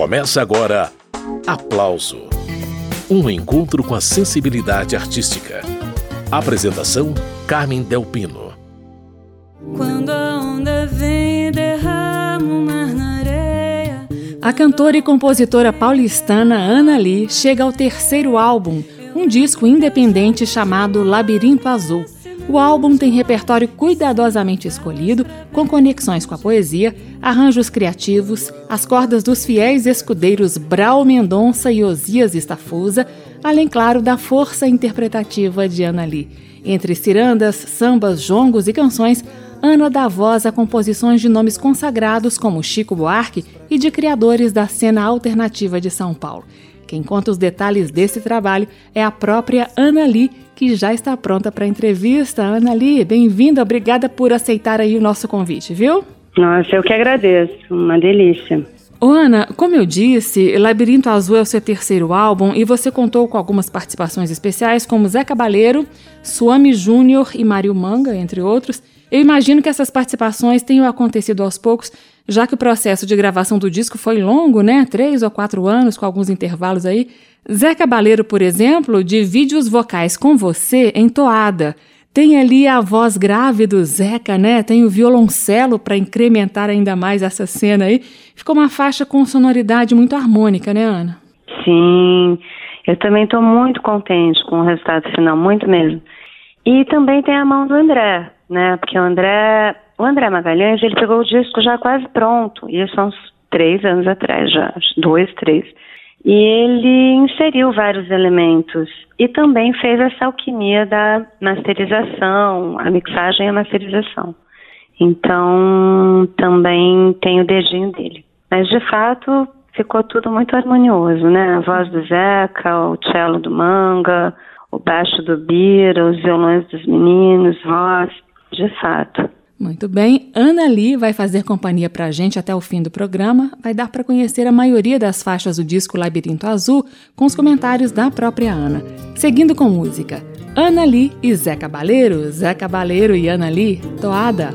Começa agora Aplauso um encontro com a sensibilidade artística. Apresentação: Carmen Delpino. Quando a onda vem derrama o mar na areia. A cantora e compositora paulistana Ana Lee chega ao terceiro álbum, um disco independente chamado Labirinto Azul o álbum tem repertório cuidadosamente escolhido, com conexões com a poesia, arranjos criativos, as cordas dos fiéis escudeiros Brau Mendonça e Osias Estafusa, além, claro, da força interpretativa de Ana Lee. Entre cirandas, sambas, jongos e canções, Ana dá voz a composições de nomes consagrados como Chico Buarque e de criadores da cena alternativa de São Paulo. Quem conta os detalhes desse trabalho é a própria Ana Lee, que já está pronta para a entrevista. Ana Lee, bem-vinda, obrigada por aceitar aí o nosso convite, viu? Nossa, eu que agradeço, uma delícia. Ô Ana, como eu disse, Labirinto Azul é o seu terceiro álbum e você contou com algumas participações especiais como Zé Cabaleiro, Suami Júnior e Mário Manga, entre outros. Eu imagino que essas participações tenham acontecido aos poucos, já que o processo de gravação do disco foi longo, né? Três ou quatro anos, com alguns intervalos aí. Zé Cabaleiro, por exemplo, divide os vocais com você em toada. Tem ali a voz grave do Zeca, né? Tem o violoncelo para incrementar ainda mais essa cena aí. Ficou uma faixa com sonoridade muito harmônica, né, Ana? Sim, eu também estou muito contente com o resultado final, muito mesmo. E também tem a mão do André, né? Porque o André, o André Magalhães, ele pegou o disco já quase pronto. E isso são uns três anos atrás já, dois, três. E ele inseriu vários elementos e também fez essa alquimia da masterização, a mixagem e a masterização. Então, também tem o dedinho dele. Mas, de fato, ficou tudo muito harmonioso, né? A voz do Zeca, o cello do Manga, o baixo do Bira, os violões dos meninos, voz, de fato. Muito bem, Ana Lee vai fazer companhia para a gente até o fim do programa. Vai dar para conhecer a maioria das faixas do disco Labirinto Azul com os comentários da própria Ana. Seguindo com música, Ana Lee e Zé Cabaleiro, Zé Cabaleiro e Ana Lee, Toada.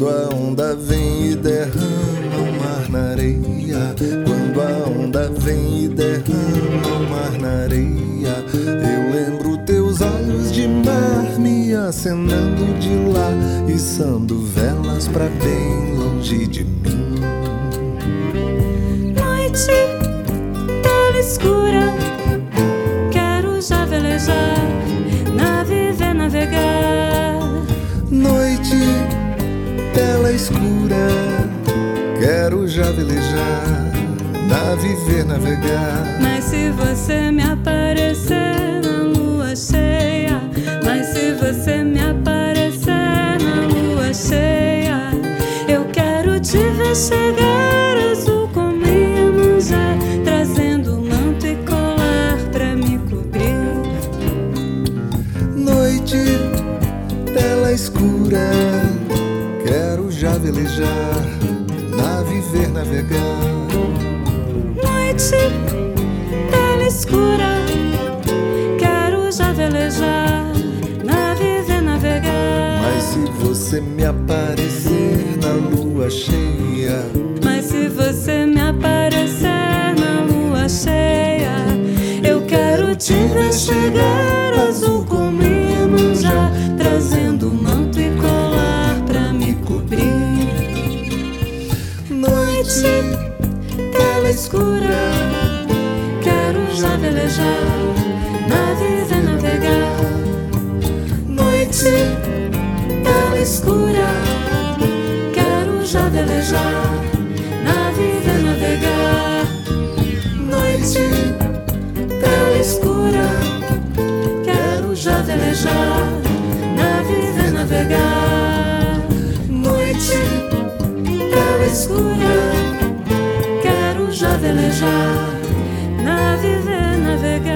Quando a onda vem e derrama o mar na areia. Quando a onda vem e derrama o mar na areia. Eu lembro teus olhos de mar me acenando de lá, içando velas pra bem longe de mim. Noite, tela escura. Quero já velejar, naviver, navegar. Noite, tela escura. Quero já velejar, naviver, navegar. Mas se você me aparecer na lua cheia, mas se você me aparecer na lua cheia, eu quero te ver chegar cheia, Mas se você me aparecer na lua cheia, eu quero te ver chegar azul como Iemanjá, trazendo manto e colar pra me cobrir. noite, Tela escura, quero já velejar, naviver, navegar. Noite, Noite, tela escura, quero já velejar, naviver, navegar. Noite, tela escura, quero já velejar, naviver, navegar.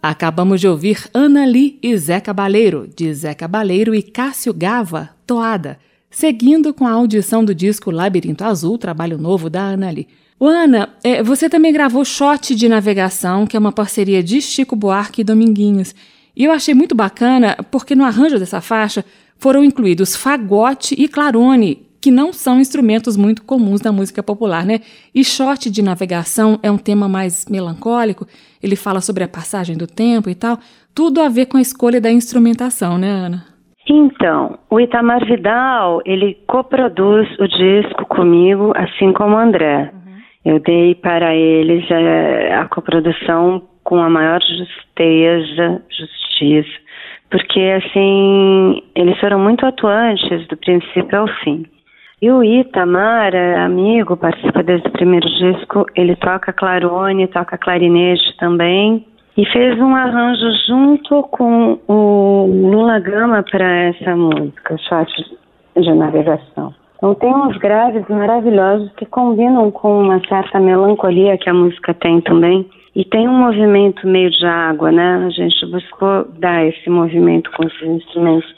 Acabamos de ouvir Ana Lee e Zé Cabaleiro, de Zé Cabaleiro e Cássio Gava, Toada, seguindo com a audição do disco Labirinto Azul, trabalho novo da Ana Lee. O Ana, é, você também gravou Shot de Navegação, que é uma parceria de Chico Buarque e Dominguinhos. E eu achei muito bacana porque no arranjo dessa faixa foram incluídos fagote e clarone, que não são instrumentos muito comuns na música popular, né? E short de navegação é um tema mais melancólico, ele fala sobre a passagem do tempo e tal, tudo a ver com a escolha da instrumentação, né, Ana? Então, o Itamar Vidal, ele coproduz o disco comigo, assim como o André. Uhum. Eu dei para eles a, a coprodução com a maior justeza, justiça, porque assim, eles foram muito atuantes do princípio ao fim. E o Itamar, é amigo, participa desde o primeiro disco, ele toca clarone, toca clarinete também. E fez um arranjo junto com o Lula Gama para essa música, Shot de Navegação. Então tem uns graves maravilhosos que combinam com uma certa melancolia que a música tem também. E tem um movimento meio de água, né? A gente buscou dar esse movimento com esses instrumentos.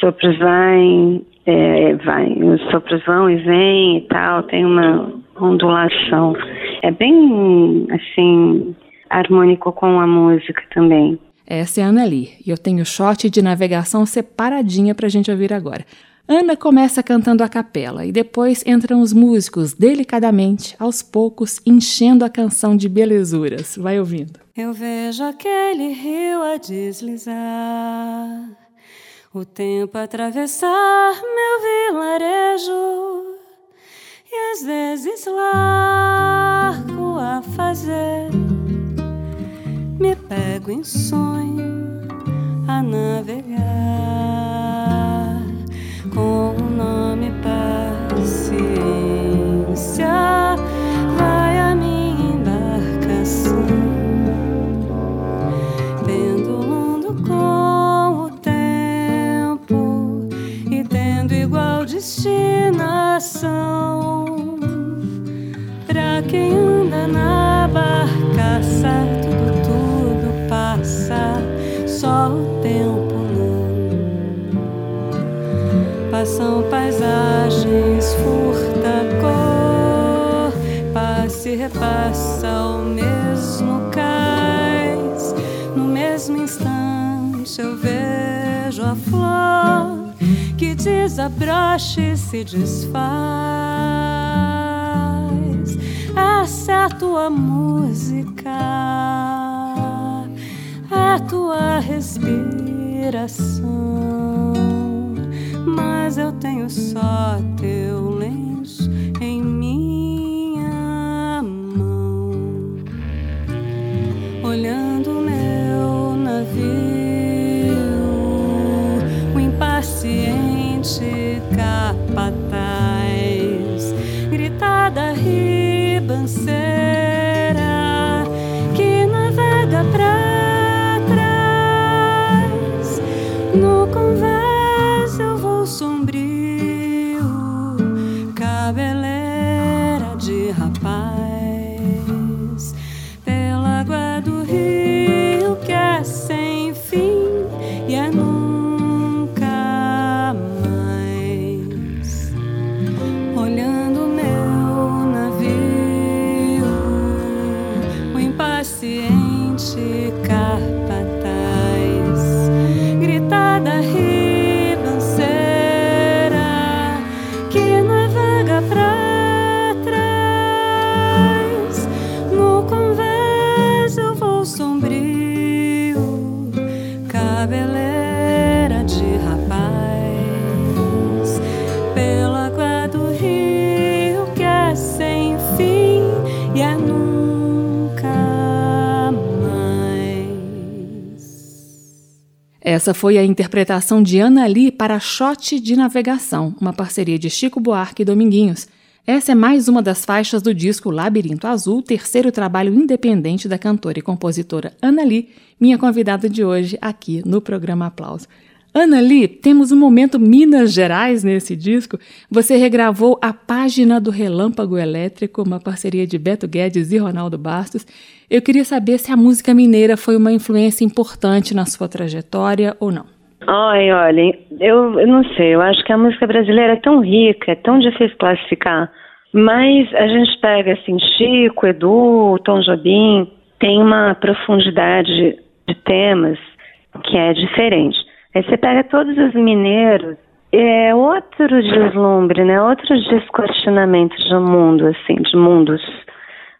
Sopros vai é, vai, os sopros vão e vêm e tal, tem uma ondulação. É bem, assim, harmônico com a música também. Essa é a Ana Lee, e eu tenho shot de navegação separadinha pra gente ouvir agora. Ana começa cantando a capela e depois entram os músicos delicadamente, aos poucos, enchendo a canção de belezuras. Vai ouvindo. Eu vejo aquele rio a deslizar o tempo atravessar meu vilarejo e às vezes largo a fazer. Me pego em sonho a navegar com o nome paciência. Passa e repassa o mesmo cais. No mesmo instante eu vejo a flor que desabrocha e se desfaz. Essa é a tua música, a tua respiração. Mas eu tenho só teu Essa foi a interpretação de Ana Lee para Shot de Navegação, uma parceria de Chico Buarque e Dominguinhos. Essa é mais uma das faixas do disco Labirinto Azul, terceiro trabalho independente da cantora e compositora Ana Lee, minha convidada de hoje aqui no programa Aplauso. Ana Lee, temos um momento Minas Gerais nesse disco. Você regravou a página do Relâmpago Elétrico, uma parceria de Beto Guedes e Ronaldo Bastos. Eu queria saber se a música mineira foi uma influência importante na sua trajetória ou não. Ai, olha, eu, eu não sei, eu acho que a música brasileira é tão rica, é tão difícil classificar, mas a gente pega assim, Chico, Edu, Tom Jobim, tem uma profundidade de temas que é diferente. Aí você pega todos os mineiros, é outro deslumbre, né? Outros descortinamentos de mundo, assim, de mundos.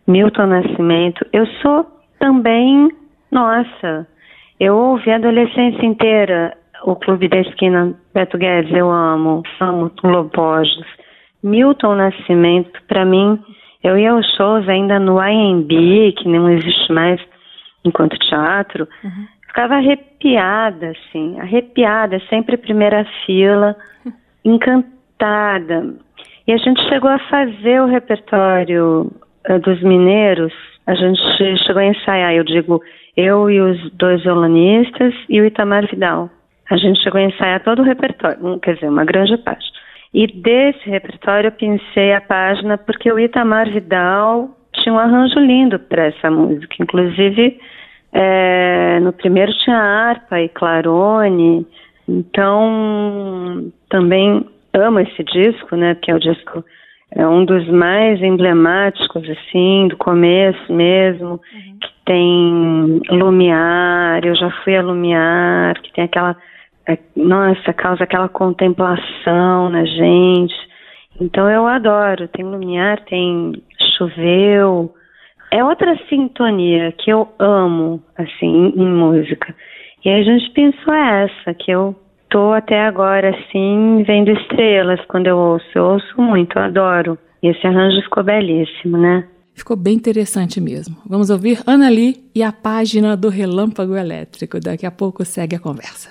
Milton Nascimento. Eu sou também, nossa, eu ouvi a adolescência inteira o Clube da Esquina, Beto Guedes, eu amo, amo Lobojos. Milton Nascimento, para mim, eu ia aos shows ainda no IMB, que não existe mais enquanto teatro, uhum ficava arrepiada, assim, arrepiada, sempre primeira fila, encantada. E a gente chegou a fazer o repertório uh, dos mineiros, a gente chegou a ensaiar, eu digo, eu e os dois violonistas e o Itamar Vidal. A gente chegou a ensaiar todo o repertório, quer dizer, uma grande parte. E desse repertório eu pensei a página porque o Itamar Vidal tinha um arranjo lindo para essa música, inclusive é, no primeiro tinha harpa e clarone, então também amo esse disco, né? Porque é o disco é um dos mais emblemáticos assim do começo mesmo, uhum. que tem Lumiar, eu já fui a Lumiar, que tem aquela é, nossa, causa aquela contemplação na gente. Então eu adoro, tem Lumiar, tem Choveu, é outra sintonia que eu amo, assim, em, música. E a gente pensou essa, que eu tô até agora, assim, vendo estrelas quando eu ouço. Eu ouço muito, eu adoro. E esse arranjo ficou belíssimo, né? Ficou bem interessante mesmo. Vamos ouvir Ana Lee e a página do Relâmpago Elétrico. Daqui a pouco segue a conversa.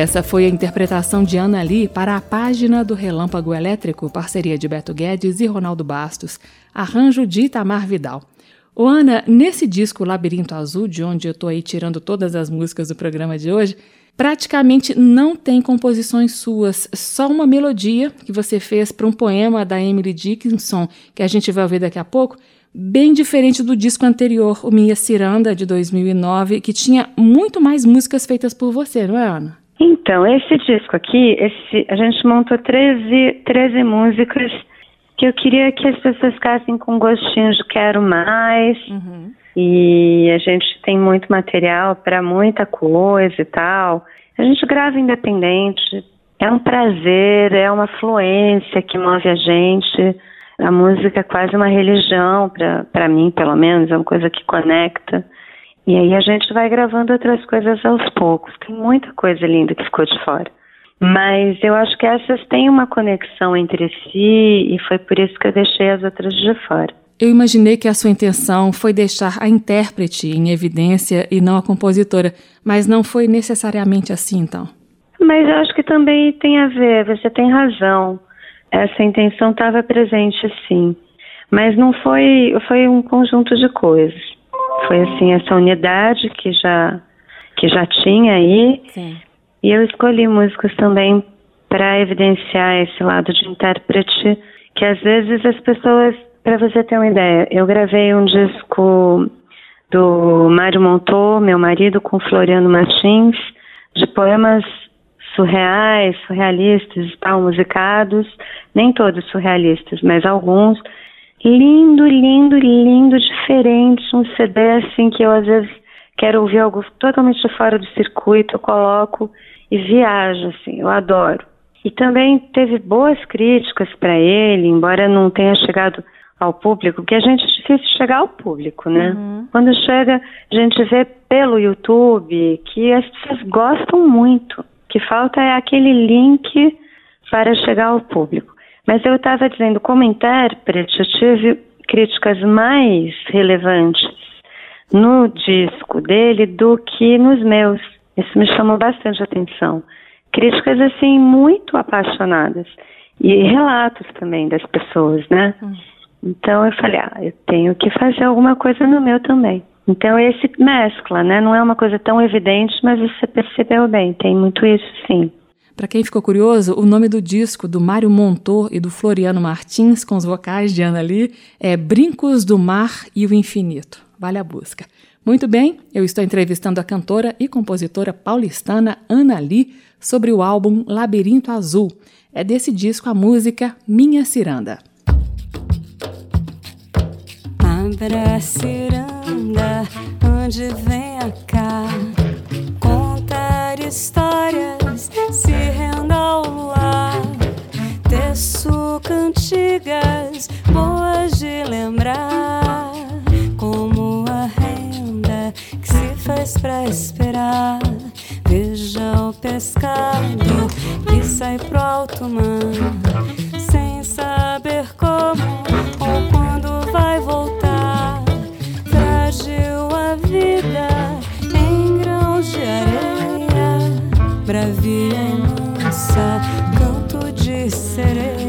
Essa foi a interpretação de Ana Lee para a página do Relâmpago Elétrico, parceria de Beto Guedes e Ronaldo Bastos, arranjo de Itamar Vidal. Ô Ana, nesse disco Labirinto Azul, de onde eu estou aí tirando todas as músicas do programa de hoje, praticamente não tem composições suas, só uma melodia que você fez para um poema da Emily Dickinson, que a gente vai ouvir daqui a pouco, bem diferente do disco anterior, o Minha Ciranda, de 2009, que tinha muito mais músicas feitas por você, não é, Ana? Então, esse disco aqui, esse, a gente montou 13, 13 músicas que eu queria que as pessoas ficassem com gostinho de quero mais. Uhum. E a gente tem muito material para muita coisa e tal. A gente grava independente. É um prazer, é uma fluência que move a gente. A música é quase uma religião, para mim, pelo menos, é uma coisa que conecta. E aí a gente vai gravando outras coisas aos poucos. Tem muita coisa linda que ficou de fora. Mas eu acho que essas têm uma conexão entre si e foi por isso que eu deixei as outras de fora. Eu imaginei que a sua intenção foi deixar a intérprete em evidência e não a compositora, mas não foi necessariamente assim, então. Mas eu acho que também tem a ver, você tem razão. Essa intenção estava presente, sim. Mas não foi, foi um conjunto de coisas. Foi assim essa unidade que já que já tinha aí. Sim. E eu escolhi músicos também para evidenciar esse lado de intérprete que às vezes as pessoas, para você ter uma ideia, eu gravei um disco do Mário Montou, meu marido, com Floriano Martins, de poemas surreais, surrealistas, tal, musicados, nem todos surrealistas, mas alguns, lindo, lindo, lindo, diferente, um CD assim que eu às vezes quero ouvir algo totalmente fora do circuito, eu coloco e viajo, assim, eu adoro. E também teve boas críticas para ele, embora não tenha chegado ao público, porque a gente é difícil chegar ao público, né? Uhum. Quando chega, a gente vê pelo YouTube que as pessoas gostam muito. O que falta é aquele link para chegar ao público. Mas eu estava dizendo, como intérprete, eu tive críticas mais relevantes no disco dele do que nos meus. Isso me chamou bastante atenção. Críticas, assim, muito apaixonadas. E relatos também das pessoas, né? Hum. Então eu falei, ah, eu tenho que fazer alguma coisa no meu também. Então esse mescla, né? Não é uma coisa tão evidente, mas você percebeu bem, tem muito isso sim. Para quem ficou curioso, o nome do disco do Mário Montor e do Floriano Martins, com os vocais de Ana Lee, é Brincos do Mar e o Infinito. Vale a busca. Muito bem, eu estou entrevistando a cantora e compositora paulistana Ana Lee sobre o álbum Labirinto Azul. É desse disco a música Minha Ciranda. Abra ciranda, onde vem a cá teço cantigas boas de lembrar, como a renda que se faz pra esperar. Veja o pescado que sai pro alto mar, sem saber como de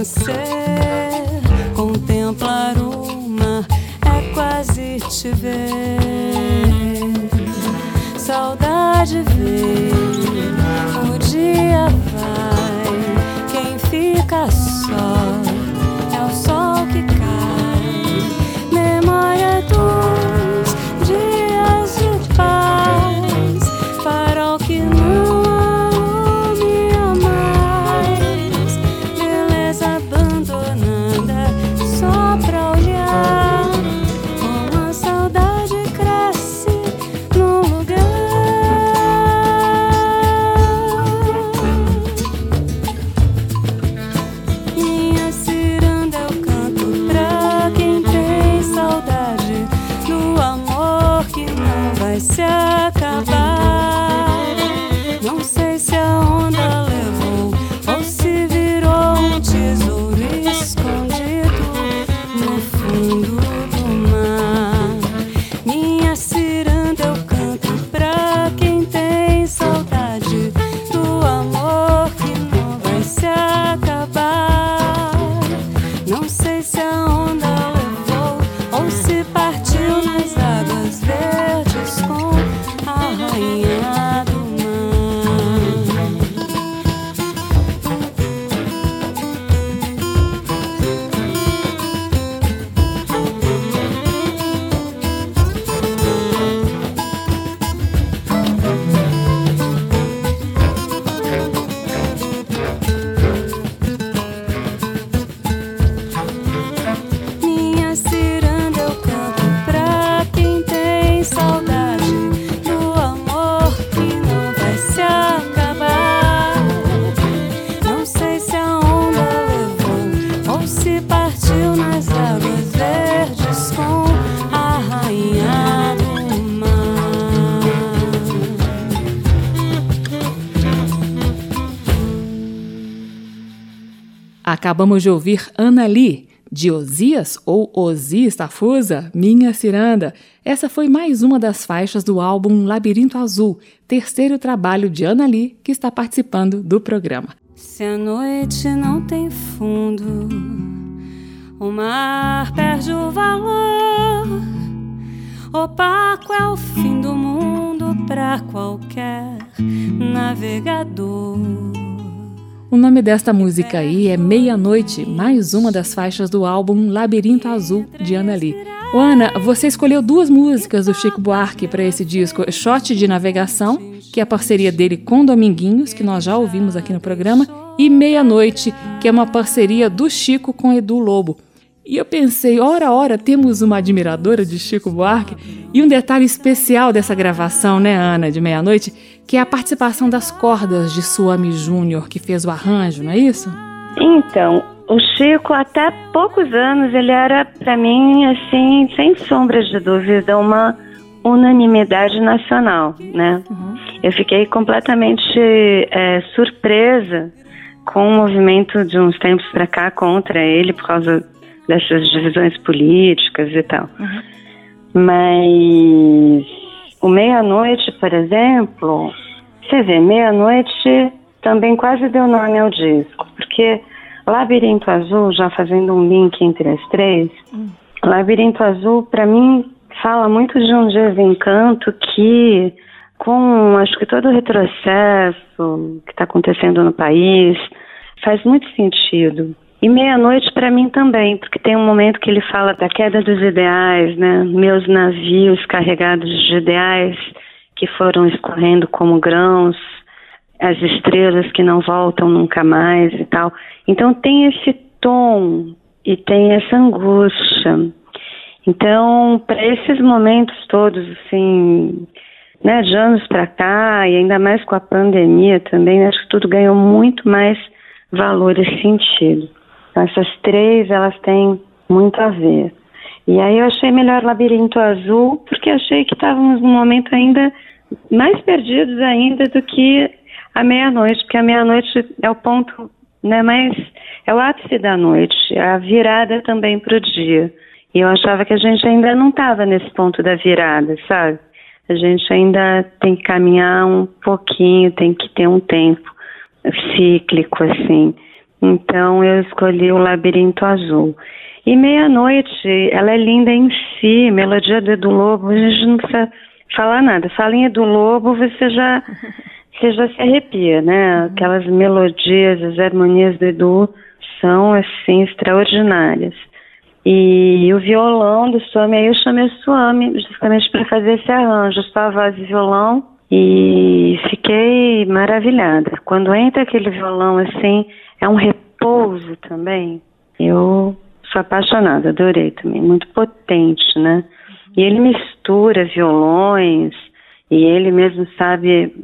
águas Acabamos de ouvir Ana Lee, de Osias ou Osi Tafusa, Minha Ciranda. Essa foi mais uma das faixas do álbum Labirinto Azul, terceiro trabalho de Ana Lee, que está participando do programa. Se a noite não tem fundo, o mar perde o valor. Opaco é o fim do mundo para qualquer navegador. O nome desta música aí é Meia-Noite, mais uma das faixas do álbum Labirinto Azul, de Ana Lee. Ô Ana, você escolheu duas músicas do Chico Buarque para esse disco, Shot de Navegação, que é a parceria dele com Dominguinhos, que nós já ouvimos aqui no programa, e Meia-Noite, que é uma parceria do Chico com Edu Lobo. E eu pensei, ora, ora, temos uma admiradora de Chico Buarque. E um detalhe especial dessa gravação, né, Ana, de meia-noite, que é a participação das cordas de Suami Júnior, que fez o arranjo, não é isso? Então, o Chico, até poucos anos, ele era, para mim, assim, sem sombras de dúvida, uma unanimidade nacional, né? Uhum. Eu fiquei completamente é, surpresa com o movimento de uns tempos para cá contra ele por causa dessas divisões políticas e tal. Uhum. Mas o meia-noite, por exemplo, você vê, meia-noite também quase deu nome ao disco, porque Labirinto Azul, já fazendo um link entre as três, uhum. Labirinto Azul, para mim, fala muito de um desencanto que, com acho que todo o retrocesso que está acontecendo no país, faz muito sentido. E meia-noite para mim também, porque tem um momento que ele fala da queda dos ideais, né? Meus navios carregados de ideais que foram escorrendo como grãos, as estrelas que não voltam nunca mais e tal. Então tem esse tom e tem essa angústia. Então, para esses momentos todos, assim, né, de anos para cá, e ainda mais com a pandemia também, acho que tudo ganhou muito mais valor e sentido. Então, essas três, elas têm muito a ver. E aí eu achei melhor Labirinto Azul, porque achei que estávamos num momento ainda mais perdidos ainda do que a meia-noite, porque a meia-noite é o ponto, né, mais é o ápice da noite, é a virada também para o dia. E eu achava que a gente ainda não estava nesse ponto da virada, sabe? A gente ainda tem que caminhar um pouquinho, tem que ter um tempo cíclico, assim. Então eu escolhi o Labirinto Azul. E Meia-Noite, ela é linda em si, melodia do Edu Lobo, a gente não precisa falar nada. Fala em Edu Lobo, você já, você já se arrepia, né? Aquelas melodias, as harmonias do Edu são, assim, extraordinárias. E o violão do Suami, aí eu chamei o Suami justamente para fazer esse arranjo, só a voz e violão, e maravilhada. Quando entra aquele violão assim, é um repouso também. Eu sou apaixonada, adorei também, muito potente, né? E ele mistura violões e ele mesmo sabe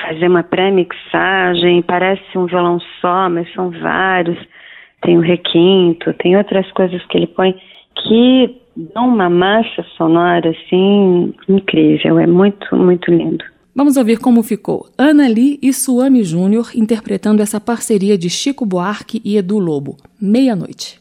fazer uma pré-mixagem, parece um violão só, mas são vários. Tem o requinto, tem outras coisas que ele põe que dão uma massa sonora assim incrível, é muito, muito lindo. Vamos ouvir como ficou Ana Lee e Suami Júnior interpretando essa parceria de Chico Buarque e Edu Lobo, Meia-Noite.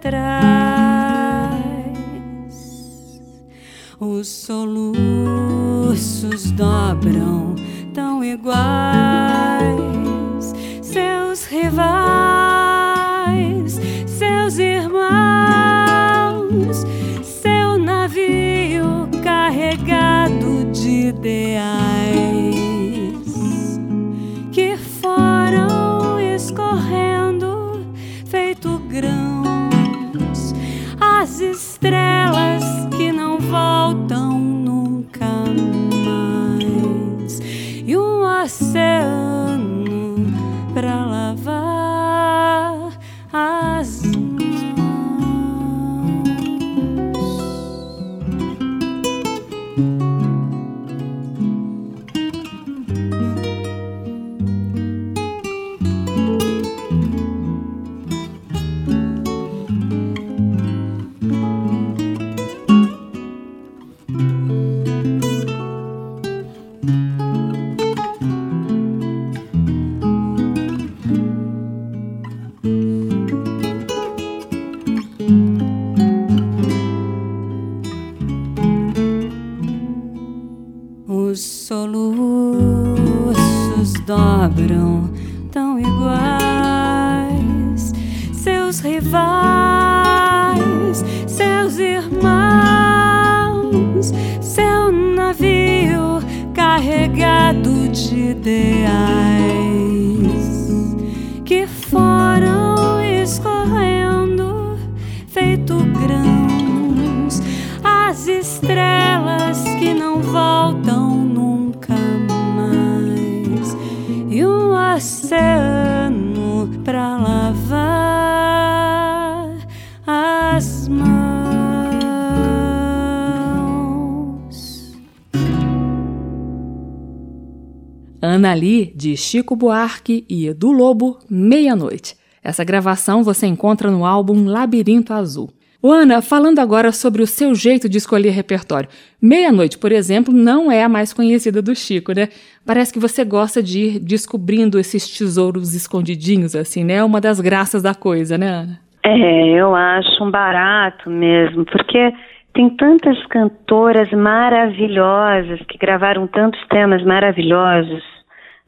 Trás. Os soluços dobram tão iguais, seus rivais Ana Lee, de Chico Buarque e Edu Lobo, Meia-Noite. Essa gravação você encontra no álbum Labirinto Azul. Ana, falando agora sobre o seu jeito de escolher repertório. Meia-Noite, por exemplo, não é a mais conhecida do Chico, né? Parece que você gosta de ir descobrindo esses tesouros escondidinhos, assim, né? É uma das graças da coisa, né, Ana? É, eu acho um barato mesmo, porque tem tantas cantoras maravilhosas que gravaram tantos temas maravilhosos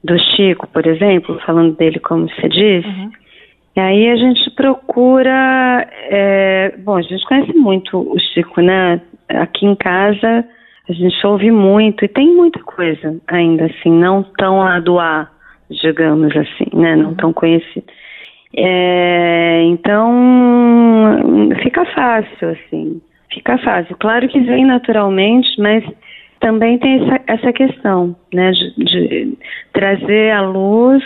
do Chico, por exemplo, falando dele como você disse. Uhum. E aí a gente procura. É, bom, a gente conhece muito o Chico, né? Aqui em casa a gente ouve muito e tem muita coisa ainda assim, não tão a doar, digamos assim, né? Não tão conhecido. É, então fica fácil, assim. Fica fácil. Claro que vem naturalmente, mas também tem essa, essa questão, né, de, de, trazer à luz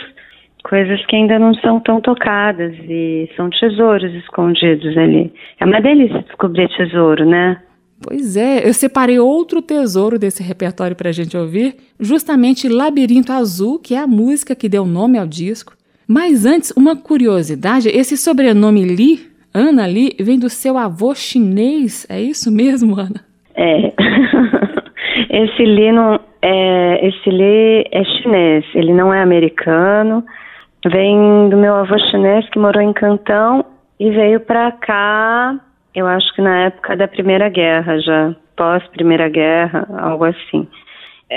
coisas que ainda não são tão tocadas e são tesouros escondidos ali. É uma delícia descobrir tesouro, né? Pois é, eu separei outro tesouro desse repertório para a gente ouvir, justamente Labirinto Azul, que é a música que deu nome ao disco. Mas antes, uma curiosidade: esse sobrenome Lee, Ana Lee, vem do seu avô chinês, é isso mesmo, Ana? É. Esse Lee, não, é, esse Lee é chinês, ele não é americano. Vem do meu avô chinês que morou em Cantão e veio para cá, eu acho que na época da Primeira Guerra já, pós Primeira Guerra, algo assim.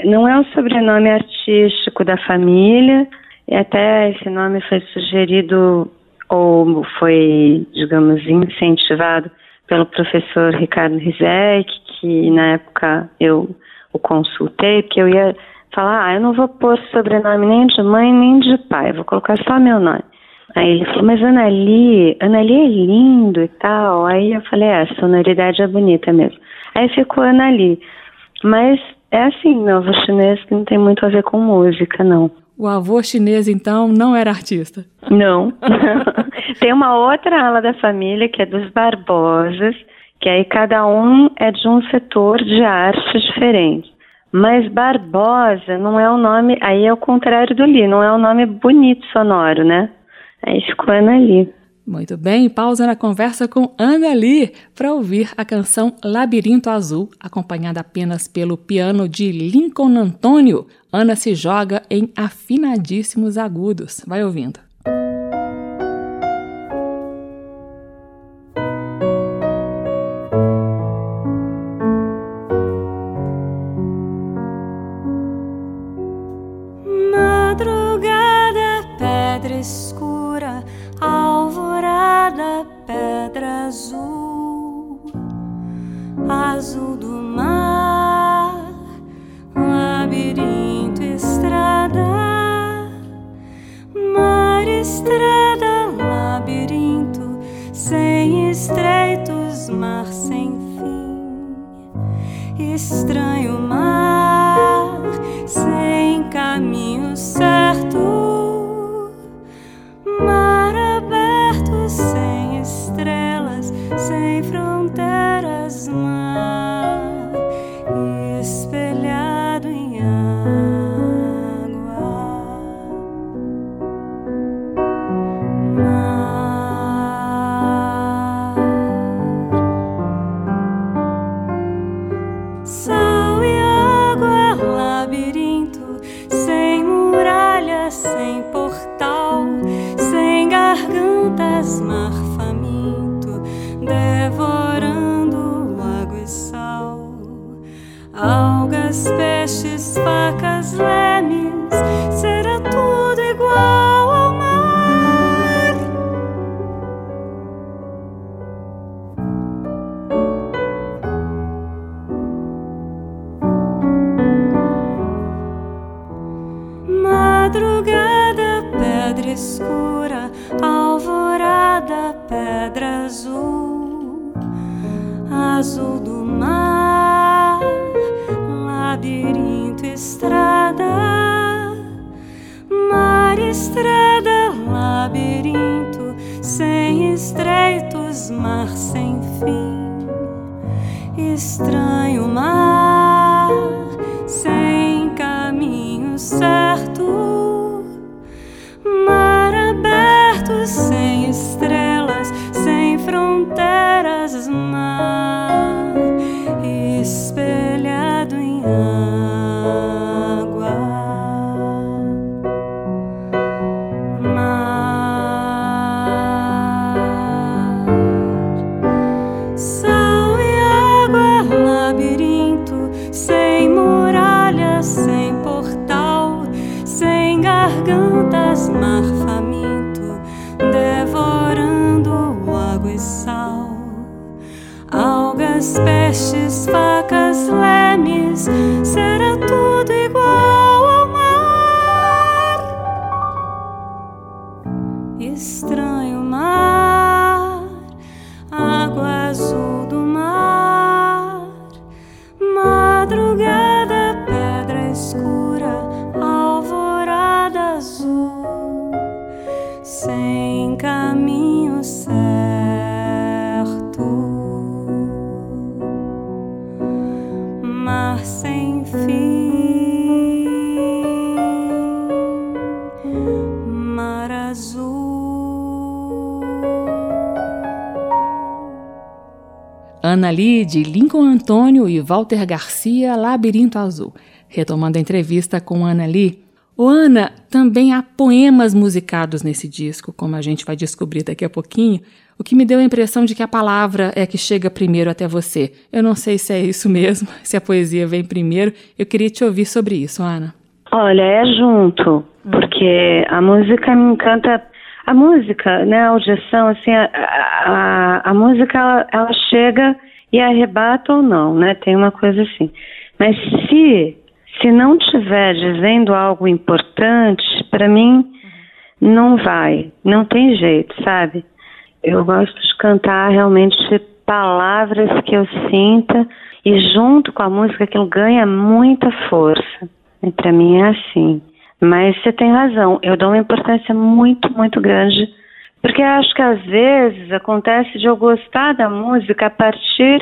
Não é um sobrenome artístico da família, e até esse nome foi sugerido ou foi, digamos, incentivado pelo professor Ricardo Rizek, que na época eu o consultei, porque eu ia falar, ah, eu não vou pôr sobrenome nem de mãe nem de pai, vou colocar só meu nome. Aí ele falou, mas Anali, Anali é lindo e tal. Aí eu falei, é, a sonoridade é bonita mesmo. Aí ficou Anali. Mas é assim, meu avô chinês que não tem muito a ver com música, não. O avô chinês, então, não era artista? Não. tem uma outra ala da família, que é dos Barbosas, que aí cada um é de um setor de arte diferente. Mas Barbosa não é o um nome, aí é o contrário do Li, não é um nome bonito, sonoro, né? Aí ficou Ana Li. Muito bem, pausa na conversa com Ana Lee para ouvir a canção Labirinto Azul, acompanhada apenas pelo piano de Lincoln Antônio. Ana se joga em afinadíssimos agudos. Vai ouvindo. mar sem fim, estranho mar. Ana Lide, Lincoln Antônio e Walter Garcia, Labirinto Azul. Retomando a entrevista com Ana Lee, O Ana, também há poemas musicados nesse disco, como a gente vai descobrir daqui a pouquinho, o que me deu a impressão de que a palavra é que chega primeiro até você. Eu não sei se é isso mesmo, se a poesia vem primeiro. Eu queria te ouvir sobre isso, Ana. Olha, é junto, porque a música me encanta. A música, né, a audição, assim, a, a, a música, ela, ela chega e arrebata ou não, né? Tem uma coisa assim. Mas se se não tiver dizendo algo importante, para mim não vai, não tem jeito, sabe? Eu gosto de cantar realmente palavras que eu sinta e junto com a música aquilo ganha muita força. E para mim é assim. Mas você tem razão, eu dou uma importância muito, muito grande, porque acho que às vezes acontece de eu gostar da música a partir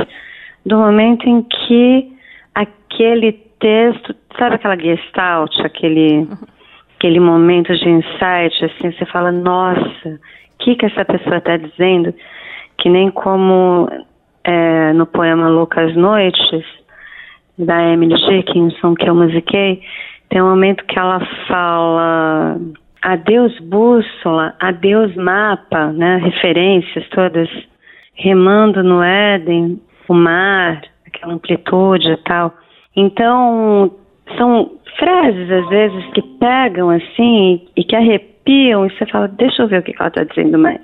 do momento em que aquele texto, sabe aquela gestalt, aquele, aquele momento de insight, assim, você fala, nossa, o que, que essa pessoa está dizendo? Que nem como é, no poema Loucas Noites, da Emily Dickinson, que eu musiquei, tem um momento que ela fala adeus bússola, adeus mapa, né, referências todas, remando no Éden, o mar, aquela amplitude e tal. Então, são frases, às vezes, que pegam assim e que arrepiam, e você fala, deixa eu ver o que ela está dizendo mais.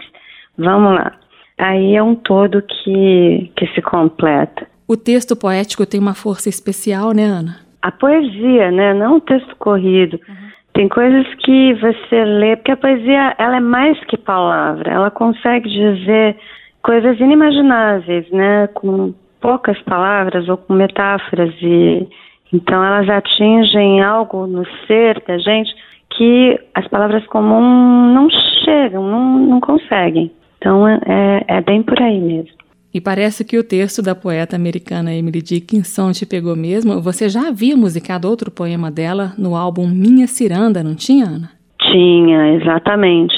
Vamos lá. Aí é um todo que, que se completa. O texto poético tem uma força especial, né, Ana? A poesia, né? Não o texto corrido. Uhum. Tem coisas que você lê, porque a poesia ela é mais que palavra, ela consegue dizer coisas inimagináveis, né? Com poucas palavras ou com metáforas e então elas atingem algo no ser da gente que as palavras comuns não chegam, não, não conseguem. Então é, é bem por aí mesmo. E parece que o texto da poeta americana Emily Dickinson te pegou mesmo. Você já havia musicado outro poema dela no álbum Minha Ciranda, não tinha, Ana? Tinha, exatamente.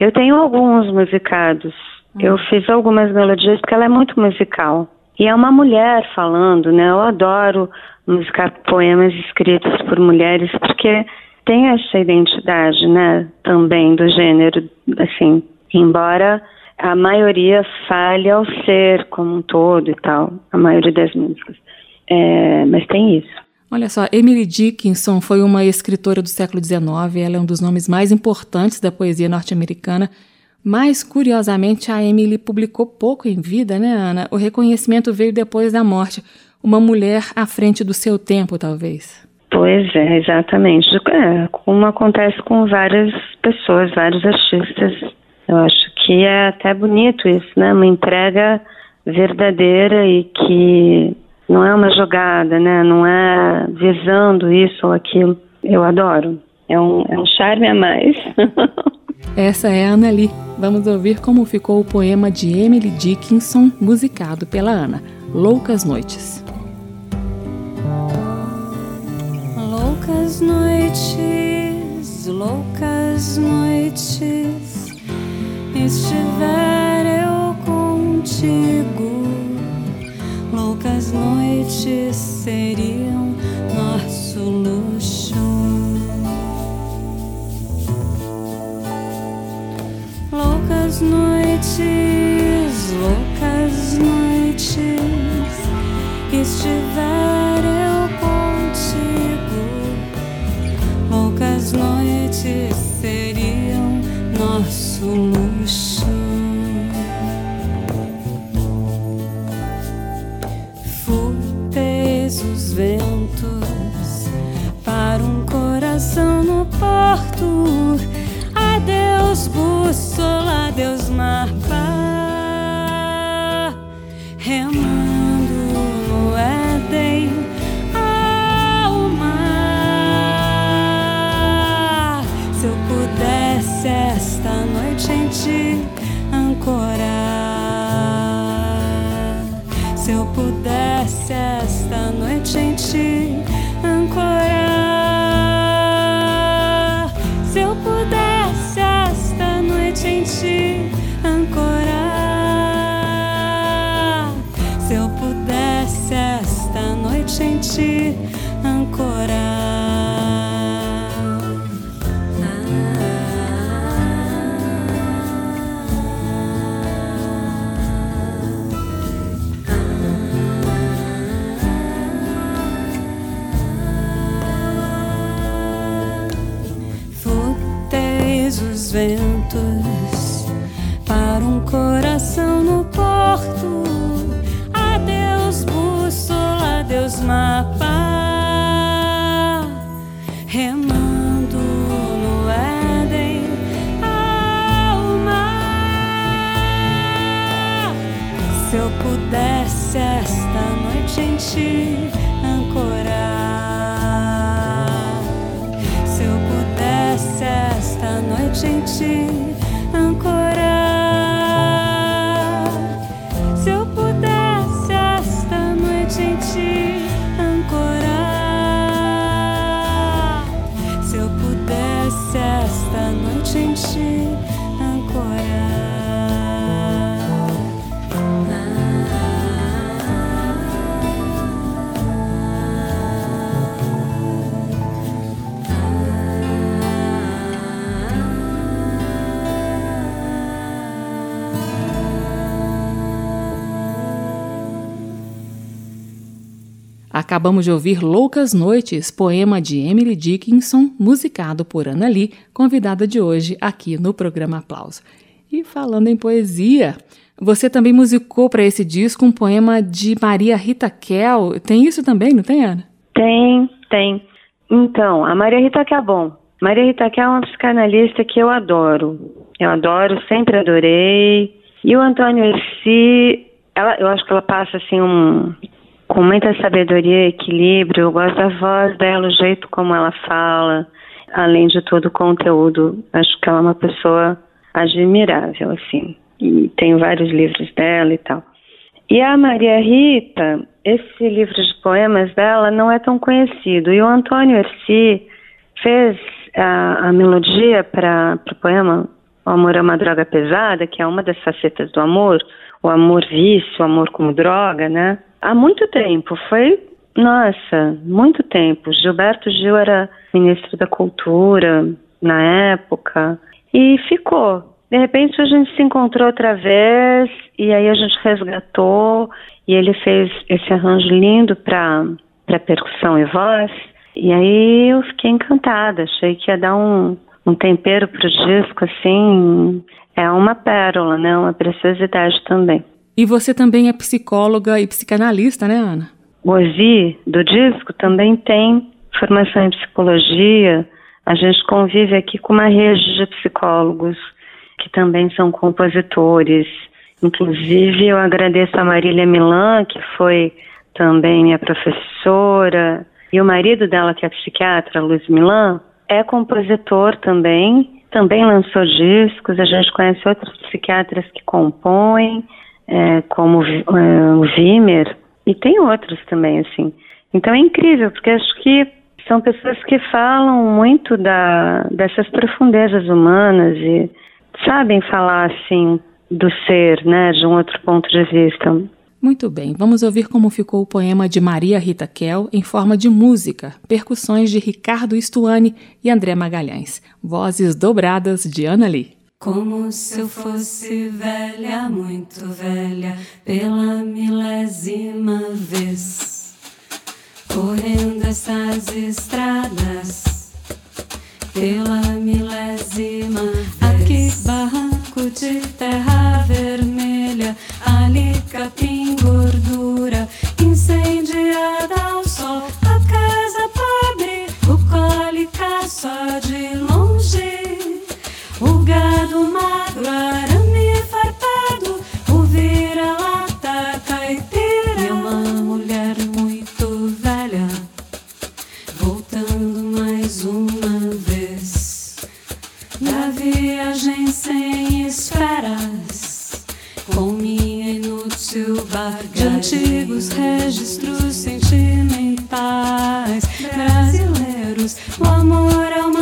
Eu tenho alguns musicados. Hum. Eu fiz algumas melodias porque ela é muito musical. E é uma mulher falando, né? Eu adoro musicar poemas escritos por mulheres porque tem essa identidade, né? Também do gênero, assim, embora a maioria fale ao ser como um todo e tal, a maioria das músicas. É, mas tem isso. Olha só, Emily Dickinson foi uma escritora do século XIX, ela é um dos nomes mais importantes da poesia norte-americana mas, curiosamente, a Emily publicou pouco em vida, né, Ana? O reconhecimento veio depois da morte. Uma mulher à frente do seu tempo, talvez. Pois é, exatamente. É, como acontece com várias pessoas, vários artistas. Eu acho que é até bonito isso, né? Uma entrega verdadeira e que não é uma jogada, né? Não é visando isso ou aquilo. Eu adoro. É um, é um charme a mais. Essa é a Ana Lee. Vamos ouvir como ficou o poema de Emily Dickinson, musicado pela Ana, Loucas Noites. Loucas noites, loucas noites, estiver eu contigo. Loucas noites seriam nosso luxo. Loucas noites, loucas noites, estiver eu contigo. Loucas noites seriam nosso Acabamos de ouvir Loucas Noites, poema de Emily Dickinson, musicado por Ana Lee, convidada de hoje aqui no programa Aplauso. E falando em poesia, você também musicou para esse disco um poema de Maria Rita Kel. Tem isso também, não tem, Ana? Tem, tem. Então, a Maria Rita bom, Maria Rita Kel é uma psicanalista que eu adoro. Eu adoro, sempre adorei. E o Antônio Erci, ela, eu acho que ela passa assim um, com muita sabedoria e equilíbrio. Eu gosto da voz dela, o jeito como ela fala, além de todo o conteúdo. Acho que ela é uma pessoa admirável, assim. E tenho vários livros dela e tal. E a Maria Rita, esse livro de poemas dela não é tão conhecido. E o Antônio Erci fez a, a melodia para o poema O Amor é uma Droga Pesada, que é uma das facetas do amor, o amor vício, o amor como droga, né? Há muito tempo, foi, nossa, muito tempo. Gilberto Gil era ministro da Cultura na época e ficou. De repente a gente se encontrou outra vez e aí a gente resgatou e ele fez esse arranjo lindo para para percussão e voz. E aí eu fiquei encantada, achei que ia dar um, um tempero pro disco assim, é uma pérola, né? Uma preciosidade também. E você também é psicóloga e psicanalista, né, Ana? O Ozi do disco também tem formação em psicologia. A gente convive aqui com uma rede de psicólogos que também são compositores. Inclusive, eu agradeço a Marília Milan, que foi também minha professora, e o marido dela, que é psiquiatra, Luiz Milan, é compositor também, também lançou discos. A gente conhece outros psiquiatras que compõem é, como é, o Vimer, e tem outros também, assim. Então é incrível, porque acho que são pessoas que falam muito da, dessas profundezas humanas e sabem falar, assim, do ser, né, de um outro ponto de vista. Muito bem, vamos ouvir como ficou o poema de Maria Rita Kel em forma de música, percussões de Ricardo Stuani e André Magalhães, vozes dobradas de Ana Lee. Como se eu fosse velha, muito velha, pela milésima vez, correndo essas estradas, pela milésima vez. Aqui barranco de terra vermelha, ali capim gordura, incendiada ao sol, a casa pobre, o cólica só de longe. Uma vez. Da viagem sem esferas, com minha inútil bagagem. De antigos registros sentimentais brasileiros, o amor é uma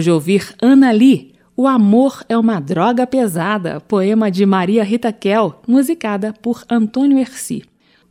Acabamos de ouvir Ana Lee, O Amor é uma Droga Pesada, poema de Maria Rita Kel, musicada por Antônio Erci.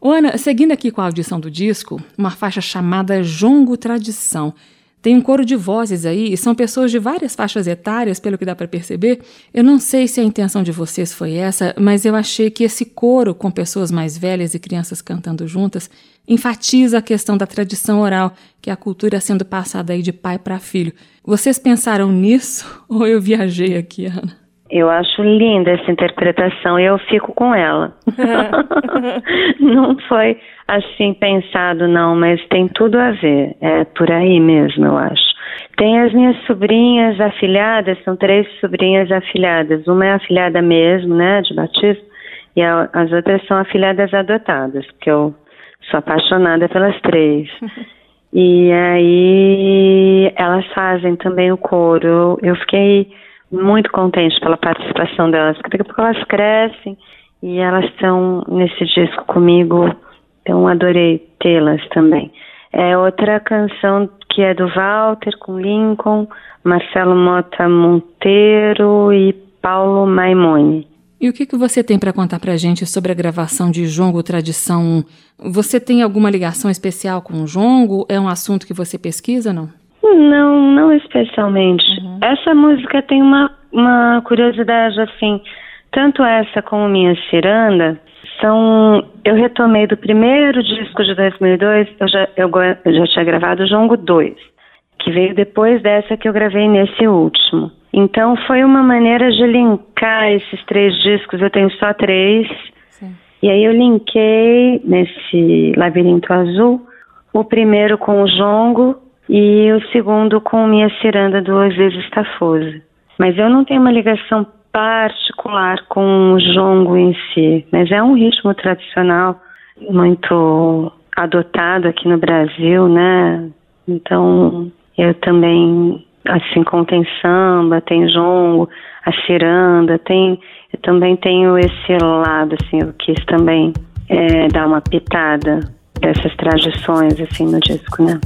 Ana, seguindo aqui com a audição do disco, uma faixa chamada Jongo Tradição. Tem um coro de vozes aí e são pessoas de várias faixas etárias, pelo que dá para perceber. Eu não sei se a intenção de vocês foi essa, mas eu achei que esse coro com pessoas mais velhas e crianças cantando juntas enfatiza a questão da tradição oral, que é a cultura sendo passada aí de pai para filho. Vocês pensaram nisso ou eu viajei aqui, Ana? Eu acho linda essa interpretação e eu fico com ela. não foi assim pensado, não, mas tem tudo a ver. É por aí mesmo, eu acho. Tem as minhas sobrinhas afilhadas, são três sobrinhas afilhadas. Uma é afilhada mesmo, né, de batismo, e a, as outras são afilhadas adotadas, porque eu sou apaixonada pelas três. E aí elas fazem também o coro. Eu fiquei muito contente pela participação delas, porque elas crescem e elas estão nesse disco comigo, então adorei tê-las também. É outra canção que é do Walter com Lincoln, Marcelo Mota Monteiro e Paulo Maimone. E o que, que você tem para contar para gente sobre a gravação de Jongo Tradição 1? Você tem alguma ligação especial com o Jongo? É um assunto que você pesquisa, não? Não, não especialmente. Uhum. Essa música tem uma, uma curiosidade assim, tanto essa como Minha Ciranda são. Eu retomei do primeiro disco de 2002, eu já, eu, eu já tinha gravado o Jongo 2, que veio depois dessa que eu gravei nesse último. Então foi uma maneira de linkar esses três discos, eu tenho só três. Sim. E aí eu linkei nesse Labirinto Azul o primeiro com o jongo e o segundo com Minha Ciranda duas vezes Tafosa. Mas eu não tenho uma ligação particular com o jongo em si, mas é um ritmo tradicional muito adotado aqui no Brasil, né? Então eu também, assim como tem samba, tem jongo, a ciranda, tem, eu também tenho esse lado, assim, eu quis também é, dar uma pitada dessas tradições, assim, no disco, né?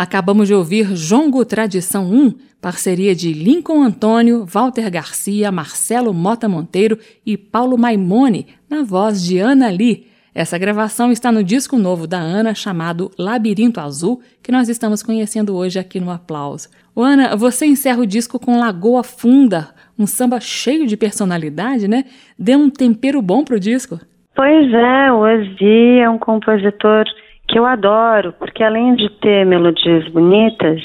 Acabamos de ouvir Jongo Tradição 1, parceria de Lincoln Antônio, Walter Garcia, Marcelo Mota Monteiro e Paulo Maimone, na voz de Ana Lee. Essa gravação está no disco novo da Ana chamado Labirinto Azul, que nós estamos conhecendo hoje aqui no Aplauso. O Ana, você encerra o disco com Lagoa Funda, um samba cheio de personalidade, né? Deu um tempero bom pro disco. Pois é, Ozzy é um compositor que eu adoro, porque além de ter melodias bonitas,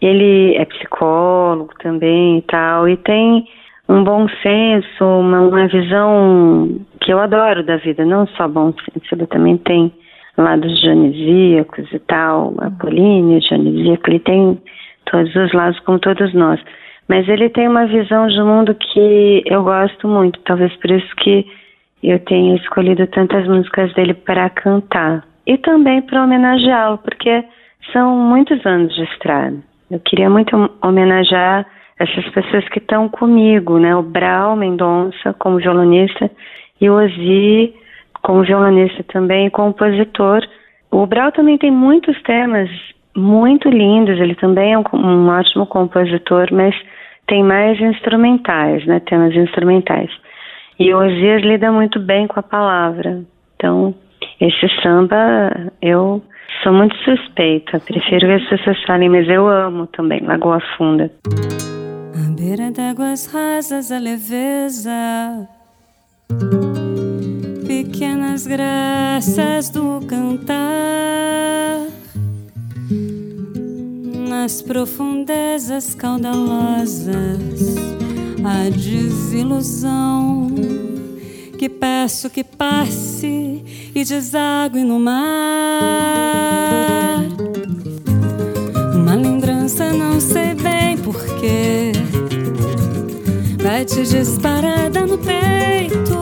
ele é psicólogo também e tal, e tem um bom senso, uma, uma visão que eu adoro da vida, não só bom senso, ele também tem lados dionisíacos e tal, apolíneo, dionisíaco, ele tem todos os lados como todos nós. Mas ele tem uma visão de mundo que eu gosto muito, talvez por isso que eu tenho escolhido tantas músicas dele para cantar. E também para homenageá-lo, porque são muitos anos de estrada. Eu queria muito homenagear essas pessoas que estão comigo, né? O Brau Mendonça como violonista e o Ozzy como violonista também e compositor. O Brau também tem muitos temas muito lindos, ele também é um, um ótimo compositor, mas tem mais instrumentais, né? Temas instrumentais. E o Osias lida muito bem com a palavra. Então, esse samba, eu sou muito suspeita. Prefiro que as pessoas falem, mas eu amo também Lagoa Funda. À beira d'águas rasas, a leveza, pequenas graças do cantar, nas profundezas caudalosas, a desilusão que peço que passe e desague no mar. Uma lembrança, não sei bem porquê Bate disparada no peito.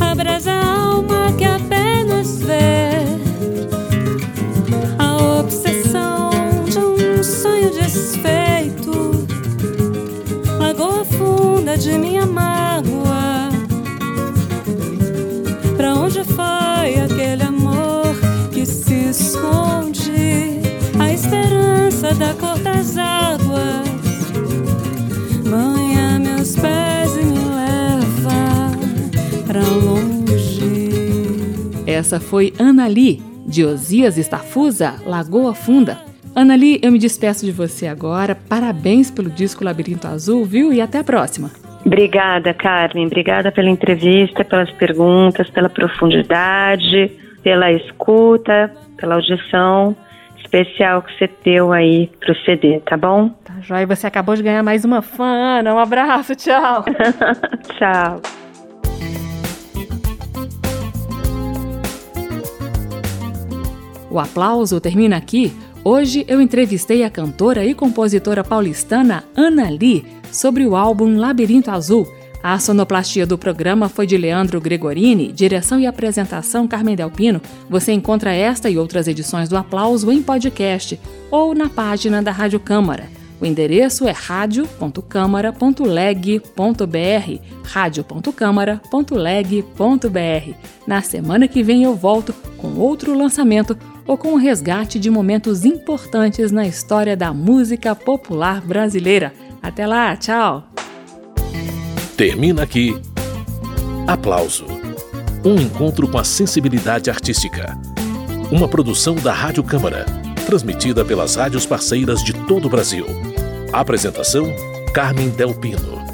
Abrasa a alma que apenas vê funda de minha mágoa Pra onde foi aquele amor que se esconde A esperança da cor das águas banha meus pés e me leva pra longe. Essa foi Ana Lee, de Osias Estafusa, Lagoa Funda. Ana Lee, eu me despeço de você agora. Parabéns pelo disco Labirinto Azul, viu? E até a próxima. Obrigada, Carmen. Obrigada pela entrevista, pelas perguntas, pela profundidade, pela escuta, pela audição especial que você deu aí pro CD, tá bom? Tá joia. Você acabou de ganhar mais uma fã, Ana. Um abraço, tchau. Tchau. O aplauso termina aqui. Hoje eu entrevistei a cantora e compositora paulistana Ana Lee sobre o álbum Labirinto Azul. A sonoplastia do programa foi de Leandro Gregorini, direção e apresentação Carmen Delpino. Você encontra esta e outras edições do Aplauso em podcast ou na página da Rádio Câmara. O endereço é radio.câmara.leg.br, radio.câmara.leg.br. Na semana que vem eu volto com outro lançamento ou com o resgate de momentos importantes na história da música popular brasileira. Até lá, tchau! Termina aqui. Aplauso. Um encontro com a sensibilidade artística. Uma produção da Rádio Câmara, transmitida pelas rádios parceiras de todo o Brasil. Apresentação: Carmen Del Pino.